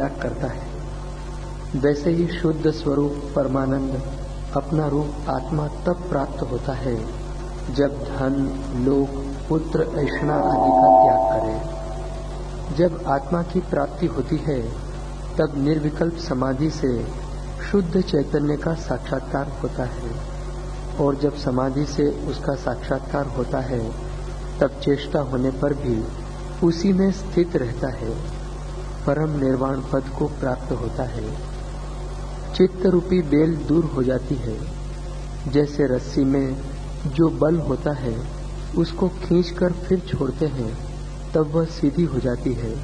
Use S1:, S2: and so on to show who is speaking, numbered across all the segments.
S1: त्याग करता है। वैसे ही शुद्ध स्वरूप परमानंद अपना रूप आत्मा तब प्राप्त होता है जब धन, लोक, पुत्र, ऐषणा आदि का त्याग करे। जब आत्मा की प्राप्ति होती है, तब निर्विकल्प समाधि से शुद्ध चैतन्य का साक्षात्कार होता है और जब समाधि से उसका साक्षात्कार होता है, तब चेष्टा होने पर भी उसी में स्थित रहता है। परम निर्वाण पद को प्राप्त होता है। चित्त रूपी बेल दूर हो जाती है। जैसे रस्सी में जो बल होता है, उसको खींचकर फिर छोड़ते हैं, तब वह सीधी हो जाती है।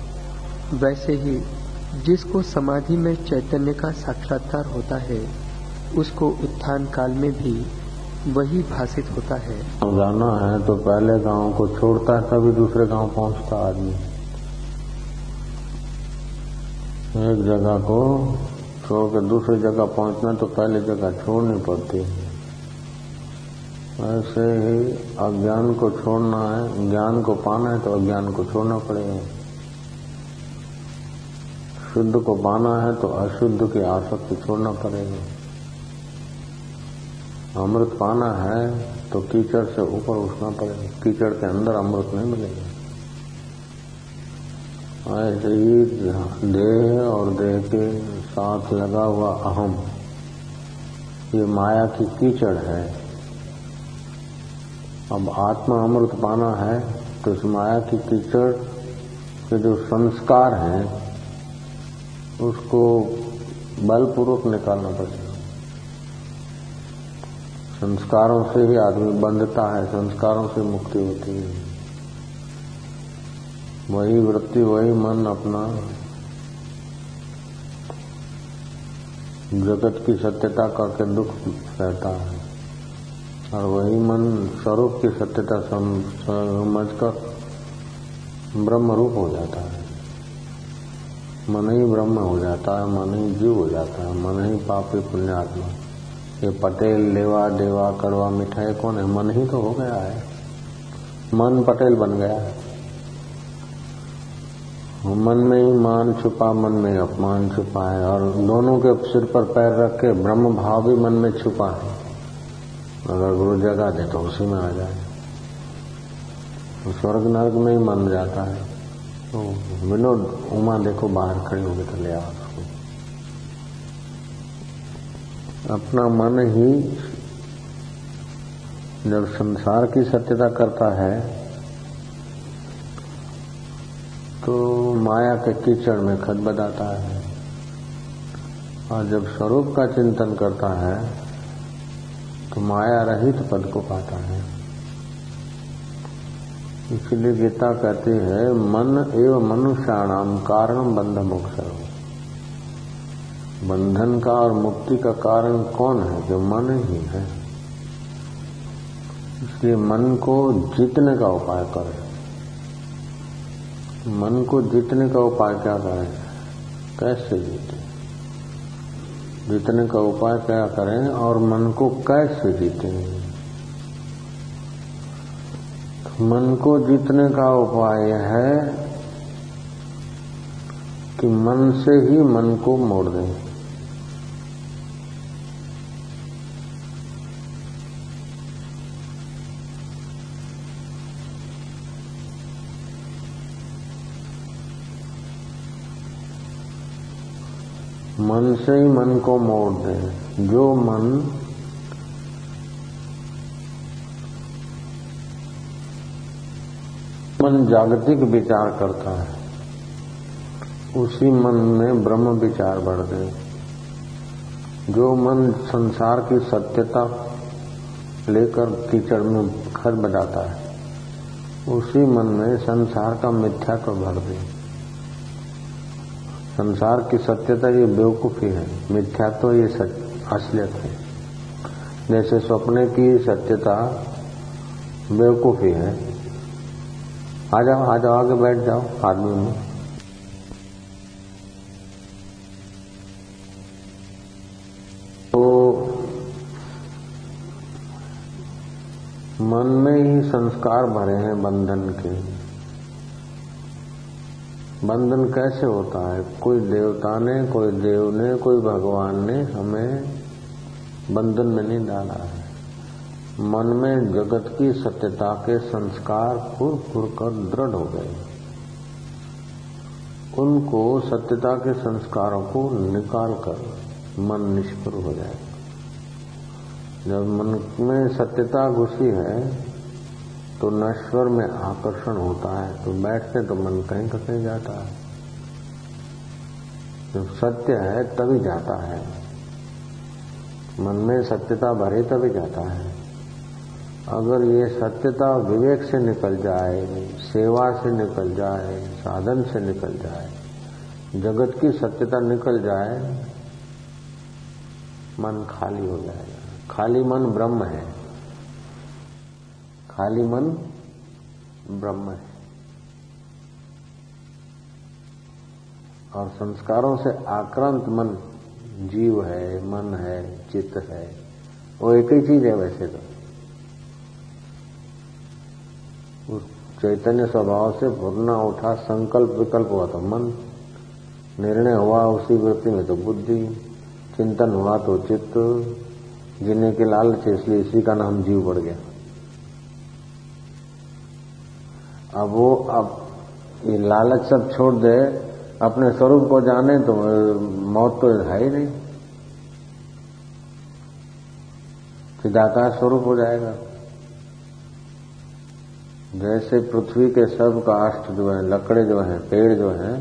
S1: वैसे ही जिसको समाधि में चैतन्य का साक्षात्कार होता है, उसको उत्थान काल में भी वही भाषित होता है।
S2: जाना है तो पहले गाँव को छोड़ता है, तभी दूसरे गाँव पहुँचता आदमी। एक जगह को छोड़ के दूसरी जगह पहुँचना तो पहले जगह छोड़नी पड़ती है। ऐसे ही अज्ञान को छोड़ना है, ज्ञान को पाना है तो अज्ञान को छोड़ना पड़ेगा। शुद्ध को पाना है तो अशुद्ध की आसक्ति छोड़ना पड़ेगा। अमृत पाना है तो कीचड़ से ऊपर उठना पड़ेगा। कीचड़ के अंदर अमृत नहीं मिलेगा। ऐसे ही देह और देह के साथ लगा हुआ अहम। ये माया की कीचड़ है। अब आत्मा अमृत पाना है तो इस माया की कीचड़ के जो संस्कार हैं, उसको बलपूर्वक निकालना पड़ेगा। संस्कारों से ही आदमी बंधता है, संस्कारों से मुक्ति होती है। वही वृत्ति, वही मन अपना। जगत की सत्यता करके दुख रहता है। और वही मन स्वरूप की सत्यता समझकर ब्रह्म रूप हो जाता है। मन ही ब्रह्म हो जाता है, मन ही जीव हो जाता है, मन ही पापी पुण्यात्मा। ये पटेल, लेवा, देवा कड़वा मिठाई कौन है? मन ही तो हो गया है। मन पटेल बन गया है। मन में ही मान छुपा, मन में अपमान छुपा है और दोनों के सिर पर पैर रख के ब्रह्म भाव भी मन में छुपा है। अगर गुरु जगा दे तो उसी में आ जाए। तो स्वर्ग नर्क में ही मन जाता है। तो विनोद, उमा देखो बाहर खड़ी होगी तो ले आओ अपना मन ही जब संसार की सत्यता करता है तो माया के कीचड़ में खत बदाता है और जब स्वरूप का चिंतन करता है तो माया रहित पद को पाता है। इसलिए गीता कहती है, मन एवं मनुष्याणाम कारण बंध मोक्ष। बंधन का और मुक्ति का कारण कौन है? जो मन ही है। इसलिए मन को जीतने का उपाय करें। मन को जीतने का उपाय क्या करें, कैसे जीते? जीतने का उपाय क्या करें और मन को कैसे जीते? मन को जीतने का उपाय है कि मन से ही मन को मोड़ दें। मन से ही मन को मोड़ दे जो मन मन जागतिक विचार करता है, उसी मन में ब्रह्म विचार बढ़ गए जो मन संसार की सत्यता लेकर कीचड़ में खर बजाता है, उसी मन में संसार का मिथ्यात्व भर दे संसार की सत्यता ये बेवकूफ़ी है, मिथ्या तो ये असलियत है। जैसे सपने की सत्यता बेवकूफ़ी है। आ जाओ आ जाओ, आगे बैठ जाओ, आदमी में तो मन में ही संस्कार भरे हैं बंधन के। बंधन कैसे होता है? कोई देवता ने, कोई देव ने, कोई भगवान ने हमें बंधन में नहीं डाला है। मन में जगत की सत्यता के संस्कार फुर फुर कर दृढ़ हो गए। उनको सत्यता के संस्कारों को निकाल कर मन निष्फल हो जाए। जब मन में सत्यता घुसी है तो नश्वर में आकर्षण होता है तो बैठते तो मन कहीं का कहीं जाता है। जब सत्य है, तभी जाता है। मन में सत्यता भरे, तभी जाता है। अगर ये सत्यता विवेक से निकल जाए, सेवा से निकल जाए, साधन से निकल जाए, जगत की सत्यता निकल जाए, मन खाली हो जाएगा। खाली मन ब्रह्म है। खाली मन ब्रह्म है। और संस्कारों से आक्रांत मन जीव है, मन है, चित्त है, वो एक ही चीज़ है वैसे तो। चैतन्य स्वभाव से भुरना उठा, संकल्प विकल्प हुआ तो मन, निर्णय हुआ उसी वृत्ति में तो बुद्धि, चिंतन हुआ तो चित्त जीने के लालच इसलिए इसी का नाम जीव पड़ गया। अब वो अब ये लालच सब छोड़ दे, अपने स्वरूप को जाने तो मौत तो है ही नहीं। चिदाकार स्वरूप हो जाएगा। जैसे पृथ्वी के सब काष्ठ जो है, लकड़े जो है, पेड़ जो है,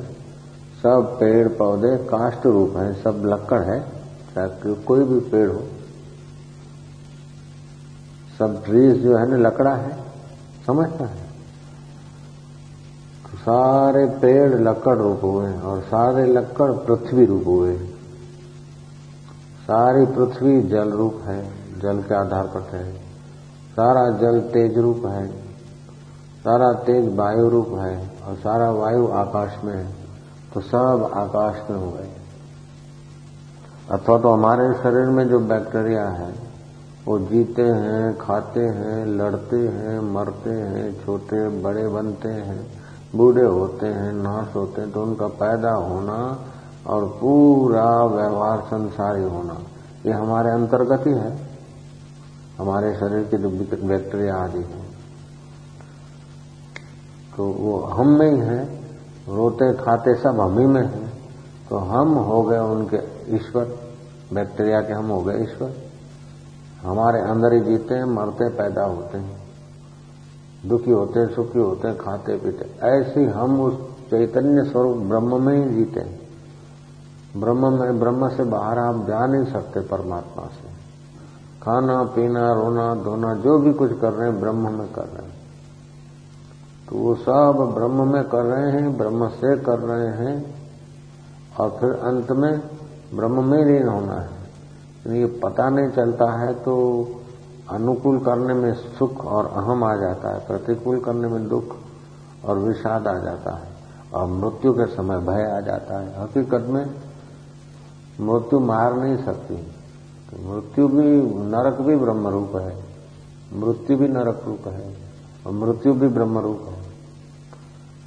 S2: सब पेड़ पौधे काष्ठ रूप है, सब लकड़ है, चाहे कोई भी पेड़ हो। सब ट्रीज जो है ना, लकड़ा है, समझता है। सारे पेड़ लकड़ रूप हुए और सारे लकड़ पृथ्वी रूप हुए सारी पृथ्वी जल रूप है, जल के आधार पर है। सारा जल तेज रूप है, सारा तेज वायु रूप है और सारा वायु आकाश में है। तो सब आकाश में हो। गए अथवा तो हमारे शरीर में जो बैक्टीरिया है, वो जीते हैं, खाते हैं, लड़ते हैं, मरते हैं, छोटे, बड़े बनते हैं। बूढ़े होते हैं, नाश होते हैं तो उनका पैदा होना और पूरा व्यवहार संसारी होना, ये हमारे अंतर्गत ही है। हमारे शरीर की जो बैक्टीरिया आदि है तो वो हम में ही है, रोते, खाते सब हम ही में है तो हम हो गए उनके ईश्वर, बैक्टीरिया के हम हो गए ईश्वर। हमारे अंदर ही जीते हैं, मरते, पैदा होते हैं। दुखी होते हैं सुखी होते हैं खाते, पीते। ऐसे हम उस चैतन्य स्वरूप ब्रह्म में ही जीते हैं। ब्रह्म में, ब्रह्म से बाहर आप जा नहीं सकते परमात्मा से। खाना, पीना, रोना, धोना, जो भी कुछ कर रहे हैं, ब्रह्म में कर रहे हैं। तो वो सब ब्रह्म में कर रहे हैं, ब्रह्म से कर रहे हैं, और फिर अंत में ब्रह्म में लीन होना है। ये पता नहीं चलता है तो अनुकूल करने में सुख और अहम आ जाता है, प्रतिकूल करने में दुख और विषाद आ जाता है, और मृत्यु के समय भय आ जाता है। हकीकत में मृत्यु मार नहीं सकती। तो मृत्यु भी नरक भी ब्रह्म रूप है, मृत्यु भी नरक रूप है, और मृत्यु भी ब्रह्म रूप है।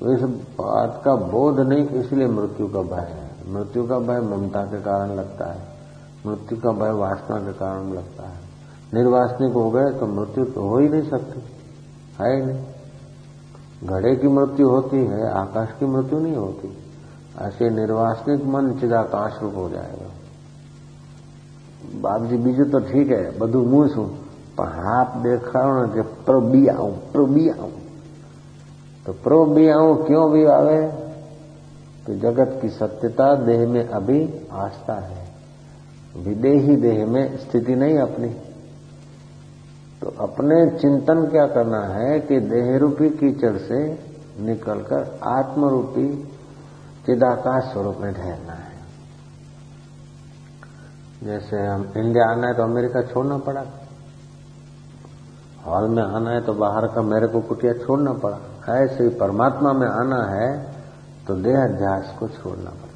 S2: तो इस बात का बोध नहीं, इसलिए मृत्यु का भय है। मृत्यु का भय ममता के कारण लगता है, मृत्यु का भय वासना के कारण लगता है। निर्वासनिक हो गए तो मृत्यु तो हो ही नहीं सकती है ही नहीं घड़े की मृत्यु होती है आकाश की मृत्यु नहीं होती ऐसे निर्वासनिक मन चिदाकाश रूप हो जाएगा बाप जी बीजू तो ठीक है બધું હું છું પણ હાથ દેખાડો ને કે પ્રબી આવું પ્રબી આવું तो प्रबी आऊं क्यों भी आवे तो जगत की सत्यता देह में अभी आस्था है विदेही देह में स्थिति नहीं अपनी तो अपने चिंतन क्या करना है कि देह रूपी कीचड़ से निकलकर आत्म रूपी चिदाकाश स्वरूप में ठहरना है। जैसे हम इंडिया आना है तो अमेरिका छोड़ना पड़ा। हॉल में आना है तो बाहर का मेरे को कुटिया छोड़ना पड़ा। ऐसे ही परमात्मा में आना है तो देह अध्यास को छोड़ना पड़ा।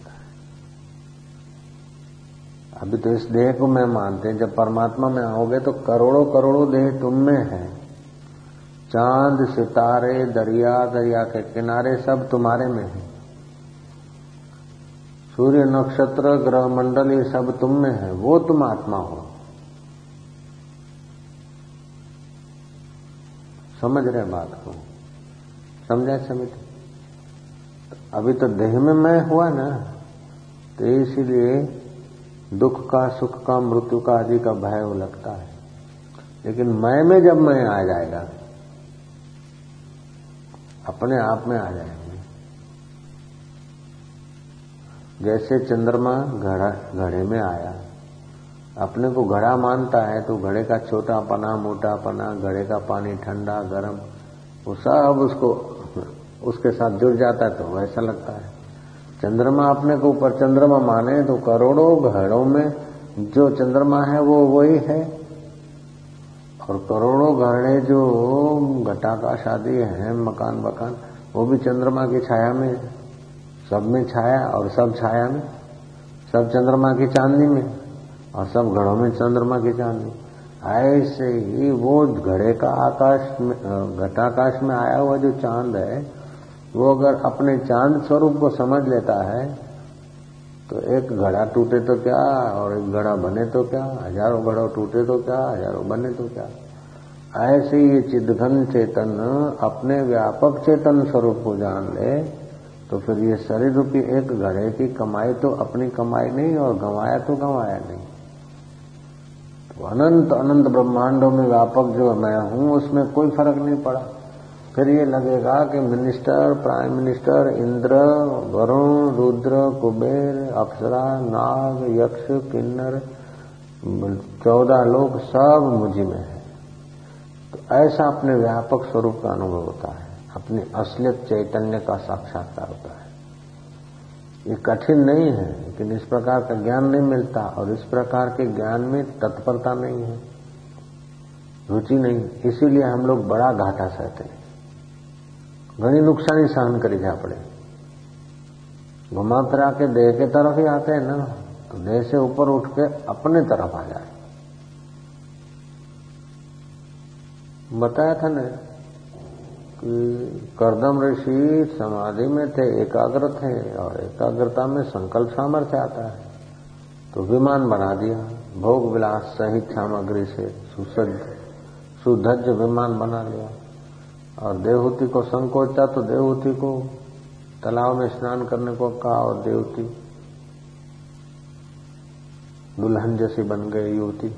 S2: अभी तो इस देह को मैं मानते हैं, जब परमात्मा में आओगे तो करोड़ों करोड़ों देह तुम में है। चाँद, सितारे, दरिया दरिया के किनारे सब तुम्हारे में है। सूर्य नक्षत्र, ग्रह मंडल, ये सब तुम में है, वो तुम आत्मा हो। समझ रहे बात को? समझा समित? अभी तो देह में मैं हुआ ना तो इसीलिए दुख का, सुख का, मृत्यु का आदि का भय वो लगता है। लेकिन मैं में जब मैं आ जाएगा, अपने आप में आ जाएँगे। जैसे चंद्रमा घड़ा, घड़े में आया, अपने को घड़ा मानता है तो घड़े का छोटा पना मोटा पना घड़े का पानी ठंडा, गर्म, वो सब उसको, उसके साथ जुड़ जाता है तो वैसा लगता है। चंद्रमा अपने को ऊपर चंद्रमा माने तो करोड़ों घड़ों में जो चंद्रमा है वो वही है। और करोड़ों घड़े जो घटाका शादी है, मकान मकान वो भी चंद्रमा की छाया में सब में छाया और सब छाया में, सब चंद्रमा की चांदनी में और सब घड़ों में चंद्रमा की चांदनी। ऐसे ही वो घड़े का आकाश में घटाकाश में आया हुआ जो चाँद है वो अगर अपने चाँद स्वरूप को समझ लेता है तो एक घड़ा टूटे तो क्या, और एक घड़ा बने तो क्या, हज़ारों घड़ों टूटे तो क्या, हज़ारों बने तो क्या। ऐसे ये चिदघन चेतन अपने व्यापक चेतन स्वरूप को जान ले तो फिर ये शरीर रूपी एक घड़े की कमाई तो अपनी कमाई नहीं, और गंवाया तो गंवाया नहीं। तो अनंत अनंत ब्रह्मांडों में व्यापक जो मैं हूँ, उसमें कोई फ़र्क नहीं पड़ा। फिर ये लगेगा कि minister, prime minister, Indra, Varun, Rudra, Kuber, अप्सरा, नाग, यक्ष, किन्नर, चौदह लोग सब मुझी में है। तो ऐसा अपने व्यापक स्वरूप का अनुभव होता है। अपनी असलियत चैतन्य का साक्षात्कार होता है। ये कठिन नहीं है, लेकिन इस प्रकार का ज्ञान नहीं मिलता और इस प्रकार के ज्ञान में तत्परता नहीं है। रुचि नहीं। इसीलिए हम लोग बड़ा घाटा सहते हैं। घनी नुकसानी सहन करी जा पड़े घुमा फिरा के देह के तरफ़ ही आते हैं ना तो देह से ऊपर उठ के अपने तरफ़ आ जाए बताया था ना कि करदम ऋषि समाधि में थे एकाग्र थे और एकाग्रता में संकल्प सामर्थ्य आता है तो विमान बना दिया भोग विलास सहित सामग्री से सुसज्ज सुधज्ज विमान बना लिया और देवहूति को संकोच तो देवहूति को तालाब में स्नान करने को कहा और देवती दुल्हन जैसी बन गई युवती,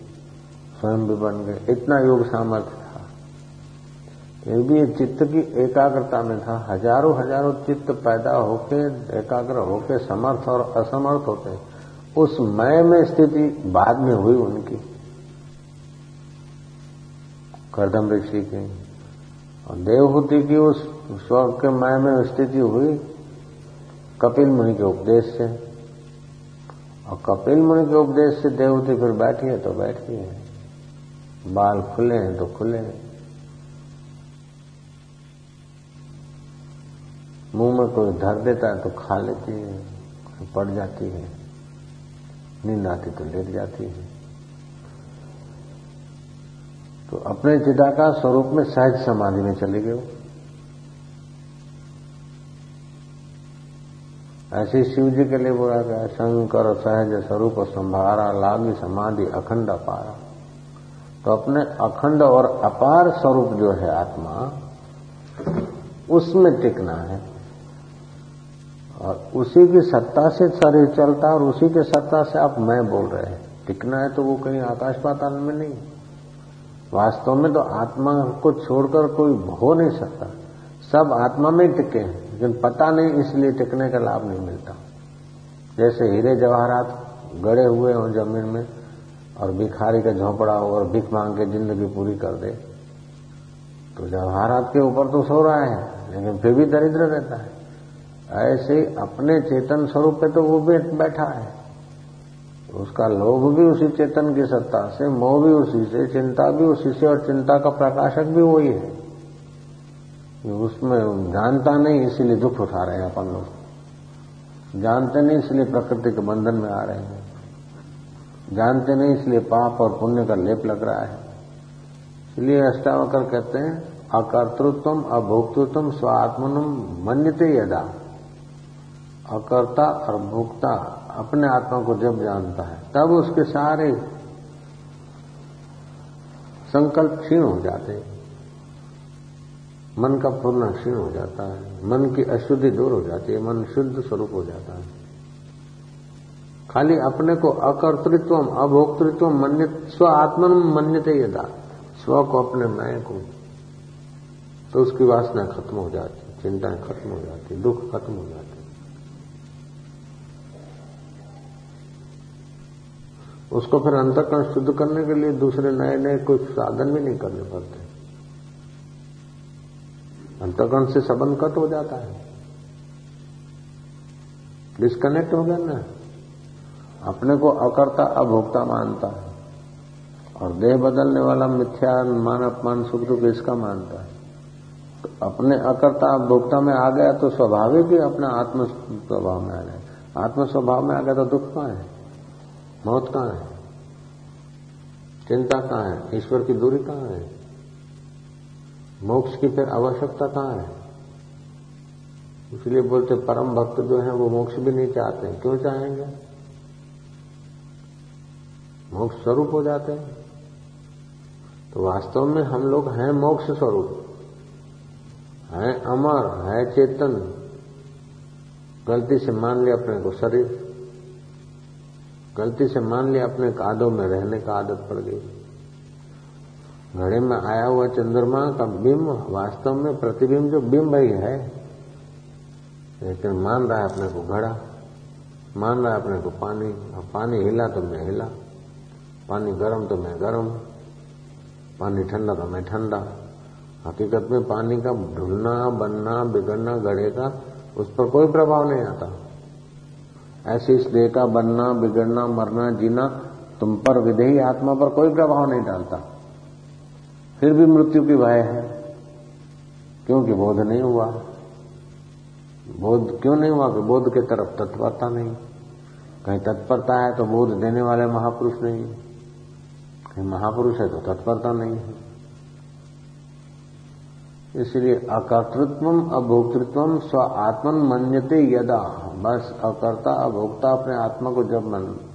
S2: स्वयं भी बन गए इतना योग सामर्थ्य था। ये भी चित्त की एकाग्रता में था। हज़ारों हज़ारों चित्त पैदा होके, एकाग्र होके समर्थ और असमर्थ होते। उस मय में स्थिति बाद में हुई उनकी। करदम ऋषि की और देवहूति की उस स्वर्ग के मय में स्थिति हुई कपिल मुनि के उपदेश से। और कपिल मुनि के उपदेश से देवहूति फिर बैठी है तो बैठी है। बाल खुले हैं तो खुले हैं। मुँह में कोई धर देता है तो खा लेती है, पड़ जाती है। नींद आती तो लेट जाती है। तो अपने चिदाकार स्वरूप में सहज समाधि में चले गए ऐसे शिव जी के लिए बोला गया, शंकर, सहज, स्वरूप, संभारा, लागी, समाधि, अखंड, अपारा। तो अपने अखंड और अपार स्वरूप जो है आत्मा, उसमें टिकना है। और उसी की सत्ता से शरीर चलता और उसी के सत्ता से आप मैं बोल रहे हैं। टिकना है तो वो कहीं आकाश पाताल में नहीं। वास्तव में तो आत्मा को छोड़कर कोई हो नहीं सकता। सब आत्मा में टिके हैं, लेकिन पता नहीं, इसलिए टिकने का लाभ नहीं मिलता। जैसे हीरे जवाहरात गड़े हुए हों ज़मीन में और भिखारी का झोंपड़ा हो और भिख मांग के ज़िंदगी पूरी कर दे तो जवाहरात के ऊपर तो सो रहा है, लेकिन फिर भी दरिद्र रहता है। ऐसे अपने चेतन स्वरूप पे तो वो भी बैठा है। उसका लोभ भी उसी चेतन की सत्ता से, मोह भी उसी से, चिंता भी उसी से और चिंता का प्रकाशक भी वही है। उसमें जानता नहीं, इसीलिए दुख उठा रहे हैं अपन लोग। जानते नहीं, इसलिए प्रकृति के बंधन में आ रहे हैं। जानते नहीं, इसलिए पाप और पुण्य का लेप लग रहा है। इसलिए अष्टावकर कहते हैं अकर्तृत्व अभोक्तृत्व स्वात्मनम, मन्यते यदा। अकर्ता और भोक्ता अपने आत्मा को जब जानता है, तब उसके सारे संकल्प क्षीण हो जाते हैं। मन का पूर्ण क्षीण हो जाता है। मन की अशुद्धि दूर हो जाती है। मन शुद्ध स्वरूप हो जाता है। खाली अपने को अकर्तृत्व अभोक्तृत्व मन्य स्व आत्मन मन्यते यदा। स्व को अपने मैं को। तो उसकी वासना खत्म हो जाती, चिंताएँ खत्म हो जाती, दुख खत्म हो जाते। उसको फिर अंतकरण शुद्ध करने के लिए दूसरे नए नए कुछ साधन भी नहीं करने पड़ते। अंतकरण से संबंध कट हो जाता है। डिस्कनेक्ट हो गया ना। अपने को अकर्ता, अभोक्ता मानता है। और देह बदलने वाला मिथ्या मान अपमान सुख दुख इसका मानता है। तो अपने अकर्ता भोक्ता में आ गया तो स्वाभाविक ही अपना आत्म स्वभाव में आ जाए आत्म स्वभाव में आ गया तो दुख कहाँ है? मौत कहाँ है? चिंता कहाँ है? ईश्वर की दूरी कहाँ है? मोक्ष की फिर आवश्यकता कहाँ है? इसलिए बोलते परम भक्त जो है, वो मोक्ष भी नहीं चाहते क्यों चाहेंगे? मोक्ष स्वरूप हो जाते हैं। तो वास्तव में हम लोग हैं मोक्ष स्वरूप। हैं अमर, है चेतन। गलती से मान लिया अपने को, शरीर। गलती से मान लिया, अपने कादों में रहने का आदत पड़ गई। घड़े में आया हुआ चंद्रमा का बिंब, वास्तव में प्रतिबिंब जो बिंब ही है, लेकिन मान रहा है अपने को घड़ा, मान रहा है अपने को पानी और पानी हिला तो मैं हिला, पानी गर्म तो मैं गर्म, पानी ठंडा तो मैं ठंडा। हकीकत में पानी का ढुलना, बनना, बिगड़ना घड़े का उस पर कोई प्रभाव नहीं आता। ऐसे इस देह का बनना, बिगड़ना, मरना, जीना, तुम पर विधेयी आत्मा पर कोई प्रभाव नहीं डालता। फिर भी मृत्यु की भय है, क्योंकि बोध नहीं हुआ। बोध क्यों नहीं हुआ? कि बोध के तरफ़ तत्परता नहीं। कहीं तत्परता है तो बोध देने वाले महापुरुष नहीं। कहीं महापुरुष है तो तत्परता नहीं। है इसलिए अकर्तृत्व अभोक्तृत्व स्व आत्मन मन्यते यदा। बस अकर्ता, अभोक्ता अपने आत्मा को जब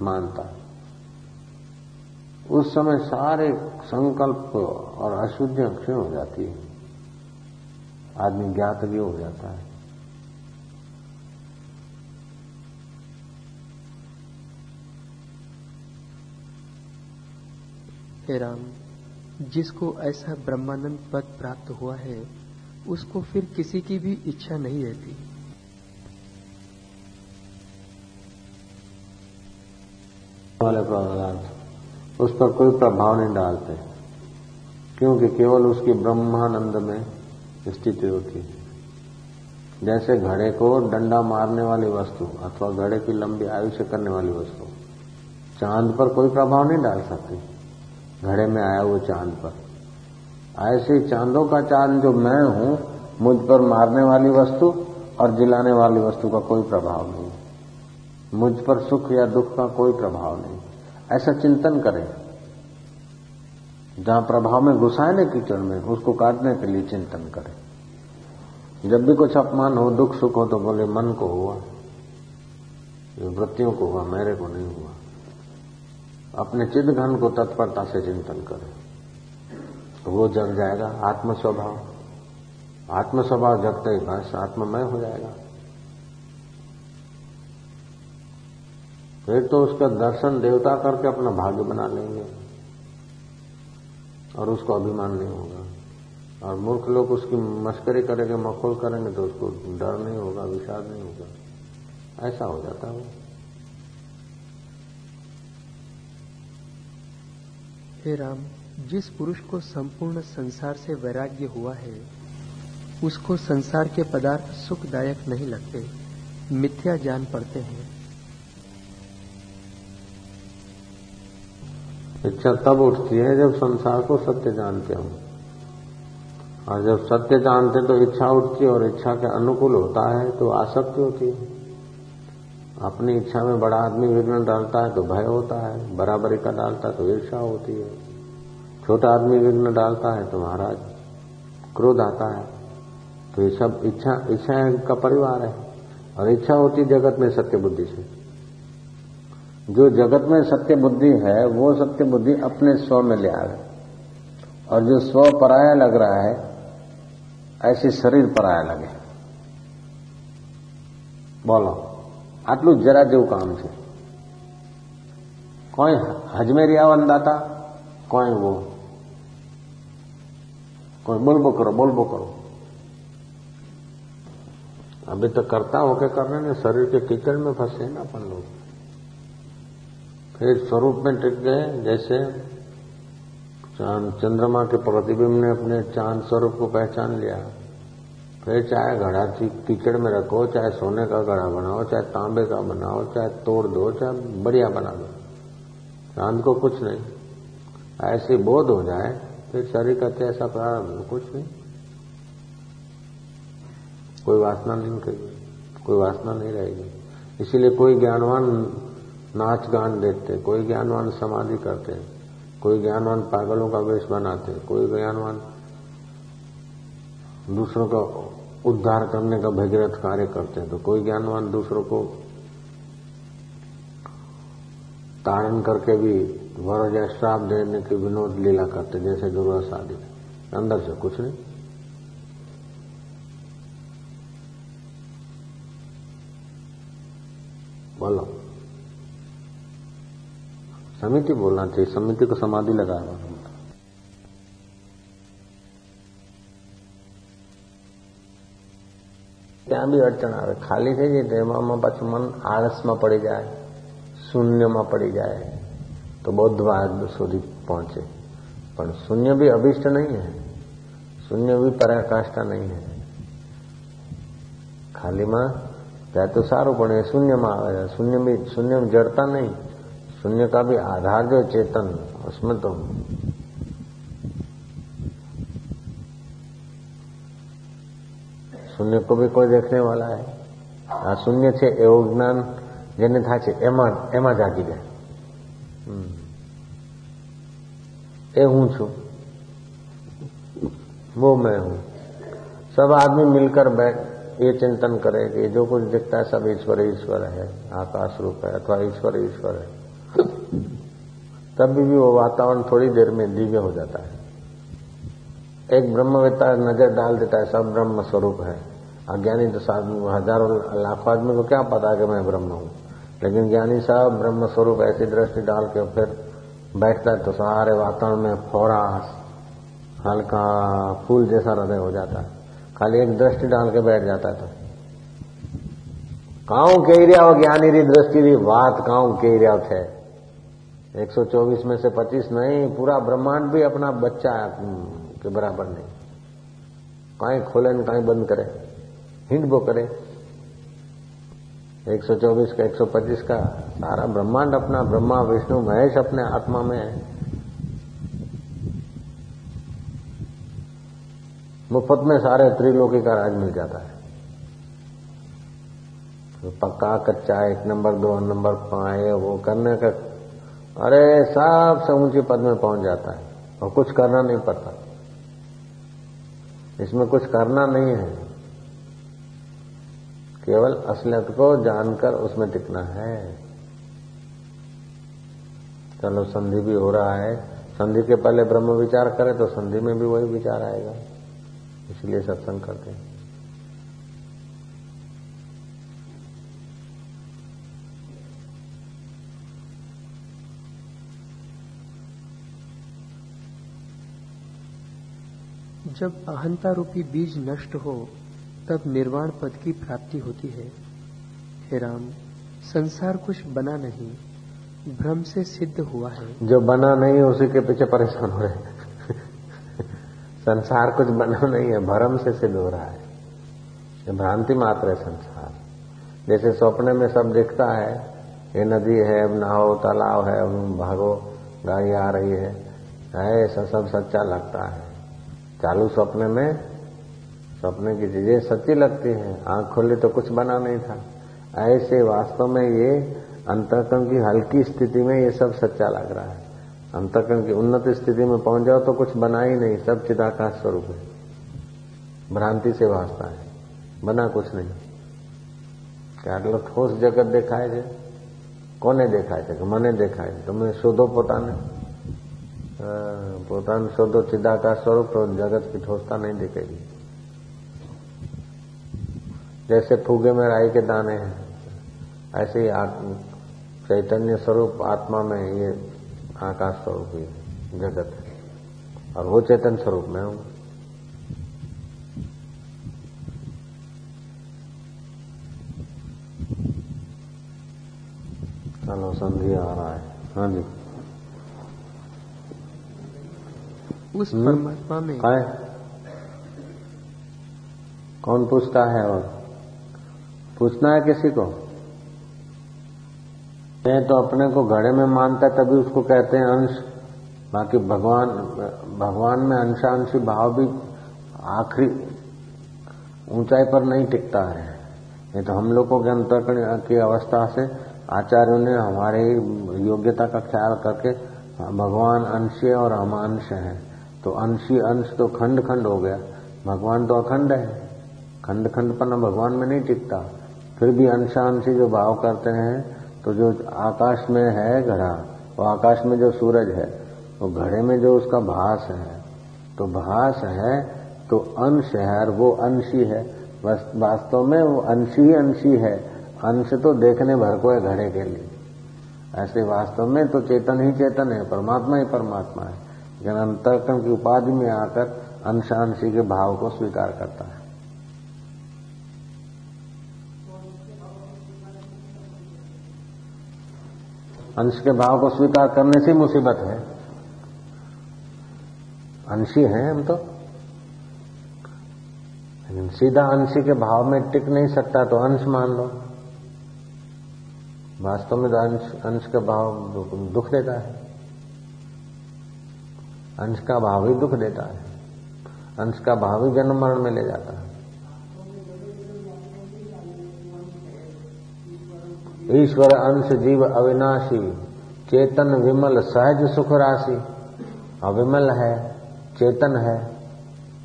S2: मानता उस समय सारे संकल्प और अशुद्धियाँ क्षीण हो जाती है। आदमी ज्ञात भी हो जाता है।
S1: हे राम। जिसको ऐसा ब्रह्मानंद पद प्राप्त हुआ है, उसको फिर किसी की भी इच्छा नहीं रहती।
S2: वाले पदार्थ उस पर कोई प्रभाव नहीं डालते, क्योंकि केवल उसकी ब्रह्मानंद में स्थिति होती है। जैसे घड़े को डंडा मारने वाली वस्तु अथवा घड़े की लंबी आयुष्य करने वाली वस्तु, चाँद पर कोई प्रभाव नहीं डाल सकती। घड़े में आया वो चाँद पर। ऐसे चांदों का चाँद जो मैं हूँ, मुझ पर मारने वाली वस्तु और जिलाने वाली वस्तु का कोई प्रभाव नहीं। मुझ पर सुख या दुख का कोई प्रभाव नहीं। ऐसा चिंतन करें। जहाँ प्रभाव में घुसाए ना कीचड़ में, उसको काटने के लिए चिंतन करें। जब भी कुछ अपमान हो, दुख सुख हो तो बोले, मन को हुआ। वृत्तियों को हुआ, मेरे को नहीं हुआ। अपने चिद घन को तत्परता से चिंतन करें। तो वो जग जाएगा आत्म स्वभाव आत्म स्वभाव जगते ही बस, आत्ममय हो जाएगा। फिर तो उसका दर्शन देवता करके अपना भाग्य बना लेंगे। और उसको अभिमान नहीं होगा। और मूर्ख लोग उसकी मस्करी करेंगे, मखोल करेंगे तो उसको डर नहीं होगा, विषाद नहीं होगा। ऐसा हो जाता है
S1: हे राम। जिस पुरुष को संपूर्ण संसार से वैराग्य हुआ है, उसको संसार के पदार्थ सुखदायक नहीं लगते, मिथ्या जान पड़ते हैं।
S2: इच्छा तब उठती है जब संसार को सत्य जानते हो। और जब सत्य जानते तो इच्छा उठती है और इच्छा के अनुकूल होता है तो आसक्ति होती है। अपनी इच्छा में बड़ा आदमी विघ्न डालता है तो भय होता है, बराबरी का डालता है तो ईर्षा होती है। छोटा आदमी विघ्न डालता है तो महाराज क्रोध आता है। तो ये सब इच्छा इच्छा का परिवार है। और इच्छा होती जगत में सत्य बुद्धि से। जो जगत में सत्य बुद्धि है, वो सत्य बुद्धि अपने स्व में ले आ आवे। और जो स्व पराया लग रहा है, ऐसे शरीर पराया लगे। બોલો આટલું જરા જેવું કામ છે કોઈ હજમેરિયા વંદાતા કોઈ वो कोई बोलबो करो बोलबो करो अभी तो करता हो के कर रहे शरीर के कीचड़ में फंसे ना अपन लोग फिर स्वरूप में टिक गए जैसे चांद चंद्रमा के प्रतिबिंब ने अपने चांद स्वरूप को पहचान लिया फिर चाहे घड़ा कीचड़ में रखो, चाहे सोने का घड़ा बनाओ, चाहे तांबे का बनाओ, चाहे तोड़ दो, चाहे बढ़िया बना दो। चाँद को कुछ नहीं। ऐसे बोध हो जाए, फिर शरीर का ऐसा प्रारंभ, कुछ नहीं। कोई वासना नहीं करेगी कोई वासना नहीं रहेगी। इसीलिए कोई ज्ञानवान नाच गान देखते कोई ज्ञानवान समाधि करते, कोई ज्ञानवान पागलों का वेश बनाते, कोई ज्ञानवान दूसरों का उद्धार करने का भगीरथ कार्य करते हैं तो कोई ज्ञानवान दूसरों को तारण करके भी वर या श्राप देने की विनोद लीला करते जैसे दुर्वास शादी अंदर से कुछ नहीं। बोलो। समिति बोलना चाहिए, समिति को समाधि लगाया ત્યાં બી અડચણ આવે ખાલી થઈ જાય તો એમાં પાછું મન આળસમાં પડી જાય શૂન્યમાં પડી જાય તો બૌદ્ધ માર્ગ સુધી પહોંચે પણ શૂન્ય भी अभिष्ट नहीं है शून्य भी पराकाष्ठा नहीं है ખાલીમાં જાય તો સારું પણ એ શૂન્યમાં આવે છે શૂન્ય भी शून्य में जड़ता नहीं शून्य का भी आधार जो चेतन उसमें तो શૂન્ય કો ભી કોઈ દેખને વાલા હૈ આ શૂન્ય છે એવું જ્ઞાન જેને થાય છે એમાં એમાં જાગી જાય એ હું છું वो मैं हूं सब आदमी मिलकर बैठ ये चिंतन करे कि जो कुछ दिखता है सब ईश्वर ईश्वर है आकाश रूप है अथवा ईश्वर ईश्वर है तभी भी वो वातावरण थोड़ी देर में दिव्य हो जाता है एक ब्रह्मवेता नजर डाल देता है सब ब्रह्म स्वरूप है अज्ञानी तो हजारों लाखों आदमी को क्या पता कि मैं ब्रह्म हूं लेकिन ज्ञानी साहब ब्रह्म स्वरूप ऐसी दृष्टि डाल के फिर बैठता है तो सारे वातावरण में फोरा हल्का फूल जैसा हृदय हो जाता है खाली एक दृष्टि डाल के बैठ जाता है तो કાઉ કહી રહ્યા હો જ્ઞાની રી દ્રષ્ટિ વાત કાઉ કહી રહ્યા थे 124 में से 25 नहीं पूरा ब्रह्मांड भी अपना बच्चा के बराबर नहीं कहीं खोले न कहीं बंद करे हिंड बो करे। 124 का 125 का, सारा ब्रह्मांड अपना, ब्रह्मा, विष्णु, महेश अपने आत्मा में है। मुफ़्त में सारे त्रिलोकी का राज मिल जाता है। तो पक्का कच्चा, एक नंबर, दो नंबर, पाए, वो करने का अरे सबसे ऊँची पद में पहुँच जाता है। और कुछ करना नहीं पड़ता। इसमें कुछ करना नहीं है। केवल असलियत को जानकर उसमें टिकना है। चलो संधि भी हो रहा है। संधि के पहले ब्रह्म विचार करें तो संधि में भी वही विचार आएगा। इसलिए सत्संग करते हैं।
S1: जब अहंता रूपी बीज नष्ट हो तब निर्वाण पद की प्राप्ति होती है। हे राम, संसार कुछ बना नहीं, भ्रम से सिद्ध हुआ है।
S2: जो बना नहीं, उसी के पीछे परेशान हो रहे संसार कुछ बना नहीं है, भ्रम से सिद्ध हो रहा है। भ्रांति मात्र है संसार। जैसे सपने में सब दिखता है, ये नदी है नहाओ, तालाब है, अब भागो, गाड़ी आ रही है, ऐसा सब सच्चा लगता है। चालू सपने में सपने की चीजें सच्ची लगती हैं आंख खोली तो कुछ बना नहीं था ऐसे वास्तव में ये अंतकरण की हल्की स्थिति में ये सब सच्चा लग रहा है अंतकरण की उन्नत स्थिति में पहुंच जाओ तो कुछ बना ही नहीं सब चिदाकाश स्वरूप है भ्रांति से वास्ता है बना कुछ नहीं क्या ठोस जगत देखाए છે કોને દેખાય છે કે મને દેખાય છે તમે શોધો પોતાને પોતાને શોધો चिदाकार स्वरूप तो जगत की ठोसता नहीं दिखेगी जैसे फूगे में राई के दाने हैं ऐसे ही चैतन्य स्वरूप आत्मा में ये आकाश स्वरूप ही जगत है। और वो चेतन स्वरूप में हूँ। चलो संध्या आ रहा है। हाँ जी।
S1: उस हम्म? परमात्मा में।
S2: कौन पूछता है और पूछना है किसी को? मैं तो अपने को घड़े में मानता तभी उसको कहते हैं अंश। बाकी भगवान भगवान में अंशांशी भाव भी आखिरी ऊंचाई पर नहीं टिकता है। ये तो हम लोगों के अंतरकरण की अवस्था से आचार्यों ने हमारे योग्यता का ख्याल करके भगवान अंशी और हम अंश हैं। तो अंशी, अंश तो खंड खंड हो गया। भगवान तो अखंड है। खंड खंड पर न भगवान में नहीं टिकता। फिर भी अंशांशी जो भाव करते हैं तो जो आकाश में है घड़ा, वो आकाश में जो सूरज है, वो घड़े में जो उसका भास है तो भास है तो अंश है वो अंशी है। वास्तव में वो अंशी ही अंशी है। अंश तो देखने भर को है घड़े के लिए। ऐसे वास्तव में तो चेतन ही चेतन है, परमात्मा ही परमात्मा है। लेकिन अंतरकरण की उपाधि में आकर अंशांशी के भाव को स्वीकार करता है। अंश के भाव को स्वीकार करने से मुसीबत है। अंशी हैं हम तो। सीधा अंशी के भाव में टिक नहीं सकता तो अंश मान लो। वास्तव में तो अंश अंश का भाव दुख देता है। अंश का भाव ही दुख देता है। अंश का भाव ही जन्म मरण में ले जाता है। ईश्वर अंश जीव अविनाशी, चेतन विमल सहज सुख राशि। अविमल है, चेतन है।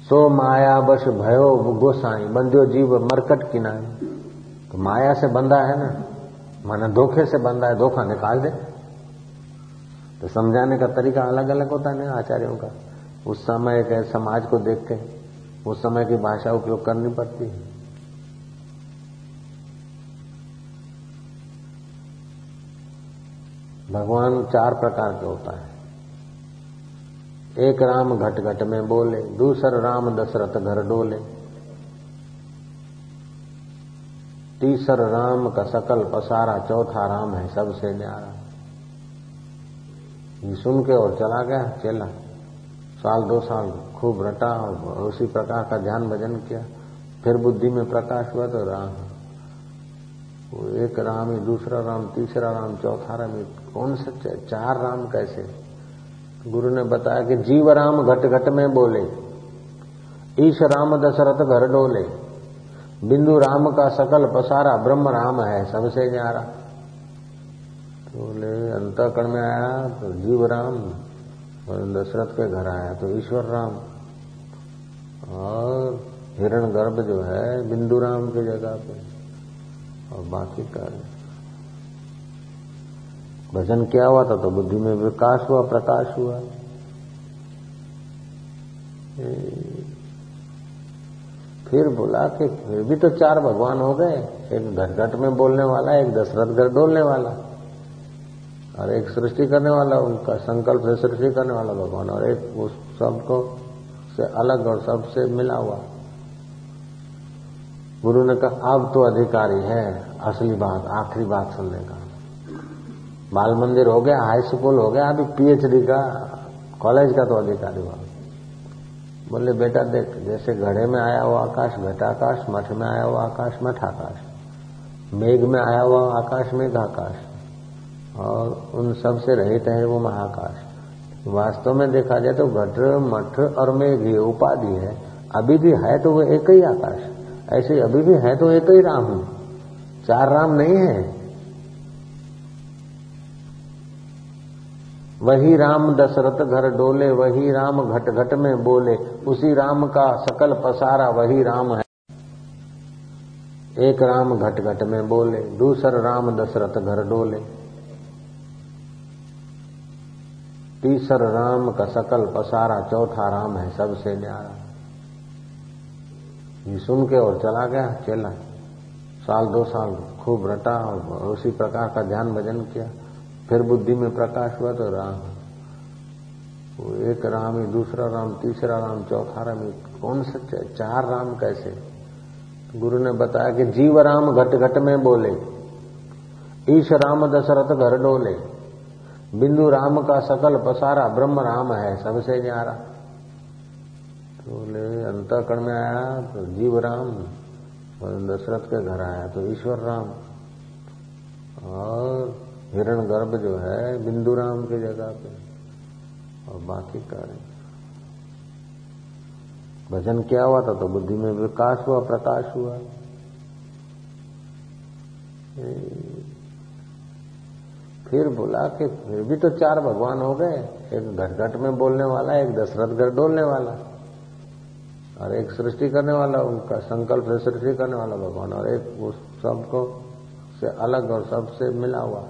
S2: सो माया बश भयो गोसाई, बंध्यो जीव मरकट किनाई। तो माया से बंधा है ना? माना धोखे से बंधा है, धोखा निकाल दे। तो समझाने का तरीका अलग अलग होता है ना आचार्यों का। उस समय के समाज को देख के उस समय की भाषा उपयोग करनी पड़ती है। भगवान चार प्रकार के होता है। एक राम घट घट में बोले, दूसर राम दशरथ घर डोले। तीसर राम का सकल पसारा, चौथा राम है सबसे न्यारा। ये सुन के और चला गया, चेला। साल दो साल खूब रटा और उसी प्रकार का ध्यान भजन किया। फिर बुद्धि में प्रकाश हुआ तो राम। वो एक राम ही, दूसरा राम, तीसरा राम, चौथा राम कौन सा चार राम कैसे? गुरु ने बताया कि जीव राम घट घट में बोले, ईश राम दशरथ घर डोले, बिंदु राम का सकल पसारा ब्रह्म राम है, सबसे न्यारा। तो बोले, अंतकरण में आया तो जीव राम, और दशरथ के घर आया तो ईश्वर राम। और हिरण गर्भ जो है, बिंदु राम की जगह पे। और बाकी कार्य। भजन क्या हुआ था तो बुद्धि में विकास हुआ, प्रकाश हुआ। फिर बोला कि फिर भी तो चार भगवान हो गए। एक घटघट में बोलने वाला, एक दशरथ घर डोलने वाला और एक सृष्टि करने वाला, उनका संकल्प से सृष्टि करने वाला भगवान और एक उस सबको से अलग और सबसे मिला हुआ। गुरु ने कहा, अब तो अधिकारी है, असली बात, आखिरी बात सुनने का। बाल मंदिर हो गया, हाई स्कूल हो गया, अभी पीएचडी का, कॉलेज का तो अधिकारी हुआ। बोले, बेटा देख, जैसे घड़े में आया हुआ आकाश घटाकाश मठ में आया हुआ आकाश, मठ आकाश, मेघ में आया हुआ आकाश, मेघ आकाश, और उन सबसे रहित है वो महाकाश। वास्तव में देखा जाए तो घट, मठ और मेघ ये उपाधि है, अभी भी है तो वो एक ही आकाश। ऐसे अभी भी है तो एक तो ही राम है। चार राम नहीं है। वही राम दशरथ घर डोले, वही राम घट घट में बोले, उसी राम का सकल पसारा वही राम है। एक राम घट घट में बोले, दूसर राम दशरथ घर डोले। तीसर राम का सकल पसारा, चौथा राम है सबसे न्यारा। ये सुन के और चला गया, चला। साल दो साल खूब रटा और उसी प्रकार का ध्यान भजन किया। फिर बुद्धि में प्रकाश हुआ तो राम। वो एक राम ही दूसरा राम, तीसरा राम, चौथा राम कौन है चार राम कैसे? गुरु ने बताया कि जीव राम घट घट में बोले, ईश राम दशरथ घर डोले, बिंदु राम का सकल पसारा ब्रह्म राम है, सबसे न्यारा। बोले अंतकरण में आया तो जीव राम, और दशरथ के घर आया तो ईश्वर राम। और हिरण गर्भ जो है, बिंदु राम की जगह पे। और बाकी कार्य। भजन क्या हुआ था तो बुद्धि में विकास हुआ, प्रकाश हुआ। फिर बोला कि फिर भी तो चार भगवान हो गए। एक घट घट में बोलने वाला, एक दशरथ घर डोलने वाला। और एक सृष्टि करने वाला, उनका संकल्प से सृष्टि करने वाला भगवान, और एक वो सबको से अलग और सबसे मिला हुआ।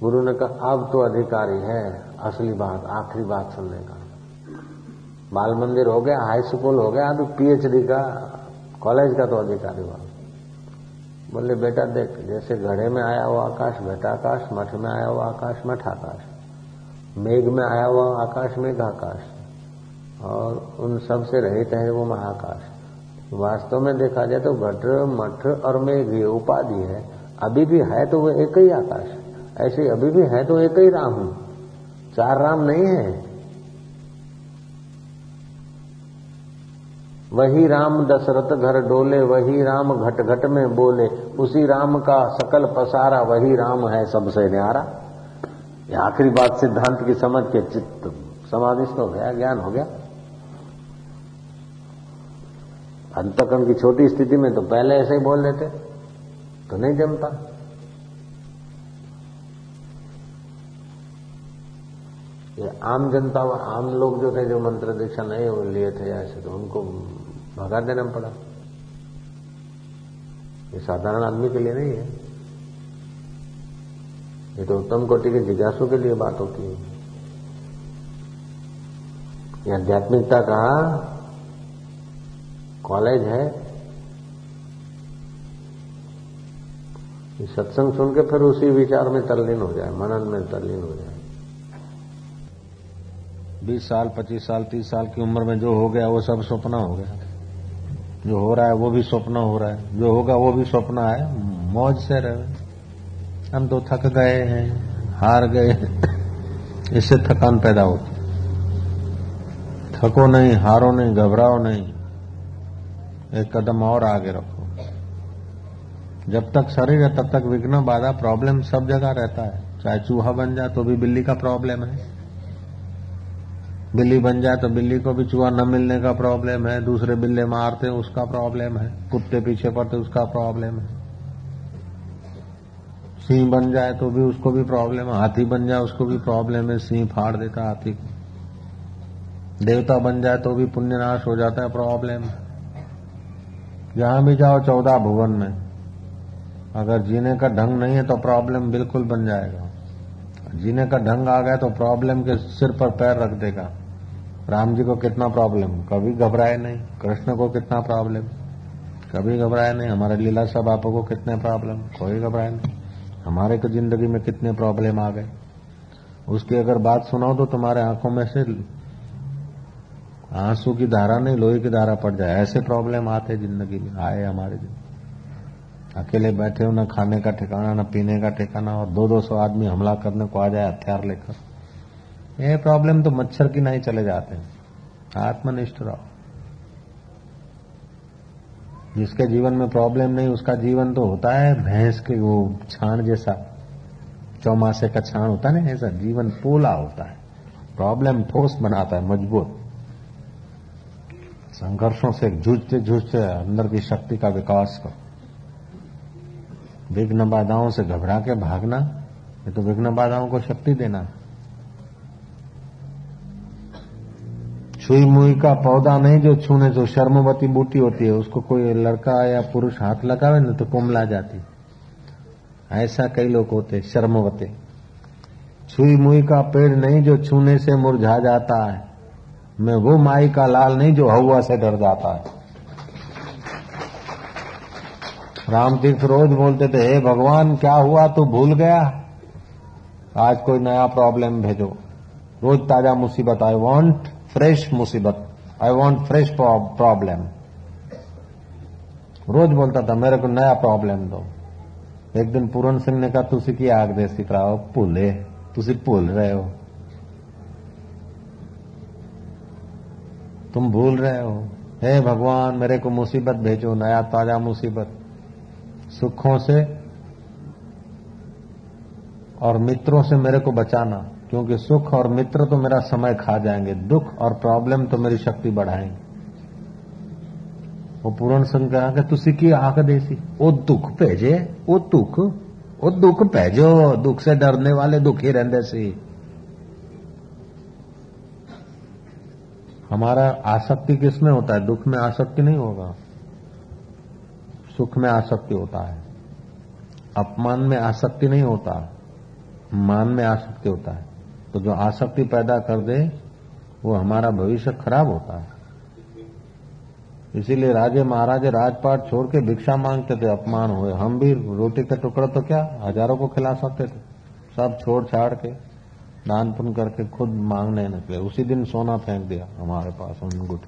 S2: गुरु ने कहा, अब तो अधिकारी है, असली बात, आखिरी बात सुनने का। बाल मंदिर हो गया, हाई स्कूल हो गया अब पीएचडी का, कॉलेज का तो अधिकारी हुआ। बोले, बेटा देख, जैसे घड़े में आया हुआ आकाश बेटा आकाश, मठ में आया हुआ आकाश, मठ आकाश। मेघ में आया हुआ आकाश, मेघ आकाश। और उन सबसे रहित है वो महाकाश। वास्तव में देखा जाए तो घट मठ और मेघ ये उपाधि है। अभी भी है तो वो एक ही आकाश। ऐसे अभी भी है तो एक ही राम। हूँ चार राम नहीं है। वही राम दशरथ घर डोले, वही राम घट घट में बोले, उसी राम का सकल पसारा, वही राम है सबसे न्यारा। ये आखिरी बात सिद्धांत की समझ के चित्त समाधिष्ट हो गया, ज्ञान हो गया। अंतकरण की छोटी स्थिति में तो पहले ऐसे ही बोल देते तो नहीं जमता। ये आम जनता व आम लोग जो थे, जो मंत्र दीक्षा नहीं लिए थे ऐसे तो उनको भगा देना पड़ा। ये साधारण आदमी के लिए नहीं है। ये तो उत्तम कोटि के जिज्ञासु के लिए बात होती है। ये आध्यात्मिकता का कॉलेज है। सत्संग सुन के फिर उसी विचार में तल्लीन हो जाए, मनन में तल्लीन हो जाए। बीस साल, पच्चीस साल, तीस साल की उम्र में जो हो गया, वो सब सपना हो गया। जो हो रहा है, वो भी सपना हो रहा है। जो होगा, वो भी सपना है मौज से रहे। हम तो थक गए हैं, हार गए इससे थकान पैदा होती थको नहीं, हारो नहीं, घबराओ नहीं। एक कदम और आगे रखो। जब तक शरीर है, तब तक विघ्न, बाधा प्रॉब्लम सब जगह रहता है। चाहे चूहा बन जाए तो भी बिल्ली का प्रॉब्लम है। बिल्ली बन जाए तो बिल्ली को भी चूहा न मिलने का प्रॉब्लम है। दूसरे बिल्ले मारते उसका प्रॉब्लम है। कुत्ते पीछे पड़ते उसका प्रॉब्लम है। सिंह बन जाए तो भी उसको भी प्रॉब्लम है। हाथी बन जाए, उसको भी प्रॉब्लम है। सिंह फाड़ देता हाथी को। देवता बन जाए तो भी पुण्यनाश हो जाता है प्रॉब्लम जहाँ भी जाओ, चौदह भुवन में। अगर जीने का ढंग नहीं है तो प्रॉब्लम बिल्कुल बन जाएगा। जीने का ढंग आ गया तो प्रॉब्लम के सिर पर पैर रख देगा। राम जी को कितना प्रॉब्लम कभी घबराए नहीं। कृष्ण को कितना प्रॉब्लम कभी घबराए नहीं। हमारे लीला सब बापू को कितने प्रॉब्लम कोई घबराए नहीं। हमारे को ज़िंदगी में कितने प्रॉब्लम आ गए? उसकी अगर बात सुनाओ तो तुम्हारे आँखों में से आँसू की धारा नहीं, लोहे की धारा पड़ जाए। ऐसे प्रॉब्लम आते ज़िंदगी में, आए हमारे ज़िंदगी अकेले बैठे हो, न खाने का ठिकाना, न पीने का ठिकाना, और दो दो सौ आदमी हमला करने को आ जाए, हथियार लेकर। ये प्रॉब्लम तो मच्छर की नहीं चले जाते हैं। आत्मनिष्ठ रहो। जिसके जीवन में प्रॉब्लम नहीं, उसका जीवन तो होता है भैंस के वो छाण जैसा। चौमासे का छाण होता है ना ऐसा जीवन पोला होता है। प्रॉब्लम ठोस बनाता है, मज़बूत। संघर्षों से जूझते जूझते अंदर की शक्ति का विकास करो। विघ्न बाधाओं से घबरा के भागना, ये तो विघ्न बाधाओं को शक्ति देना छुई मुई का पौधा नहीं जो छूने, जो शर्मवती बूटी होती है, उसको कोई लड़का या पुरुष हाथ लगावे ना तो कुमला जाती। ऐसा कई लोग होते शर्मवते। छुई मुई का पेड़ नहीं जो छूने से मुरझा जाता है। मैं वो माई का लाल नहीं जो हवा से डर जाता है। राम तीर्थ रोज बोलते थे, हे भगवान, क्या हुआ? तू भूल गया? आज कोई नया प्रॉब्लम भेजो। रोज ताज़ा मुसीबत आई वांट फ्रेश मुसीबत। आई वांट फ्रेश प्रॉब्लम रोज बोलता था, मेरे को नया प्रॉब्लम दो। एक दिन पूरन सिंह ने कहा, तुसी की आग दे सिख रहा हो भूले। तुसी भूल रहे हो। तुम भूल रहे हो। हे भगवान, मेरे को मुसीबत भेजो, नया ताज़ा मुसीबत। सुखों से और मित्रों से मेरे को बचाना, क्योंकि सुख और मित्र तो मेरा समय खा जाएँगे, दुख और प्रॉब्लम तो मेरी शक्ति बढ़ाएँगे। वो पूर्ण संघ कहा कि तुसी की आँख देसी? वो दुख भेजे, वो दुख वो दुख भेजो, दुख से डरने वाले दुखी रहते सी। हमारा आसक्ति किसमें होता है? दुख में आसक्ति नहीं होगा। सुख में आसक्ति होता है। अपमान में आसक्ति नहीं होता। मान में आसक्ति होता है। तो जो आसक्ति पैदा कर दे, वो हमारा भविष्य खराब होता है। इसीलिए राजे महाराजे राजपाट छोड़ के भिक्षा मांगते थे, अपमान हुए। हम भी रोटी का टुकड़ा तो क्या, हज़ारों को खिला सकते थे। सब छोड़ छाड़ के। दान पुण्य करके खुद मांगने निकले। उसी दिन सोना फेंक दिया हमारे पास उनगुट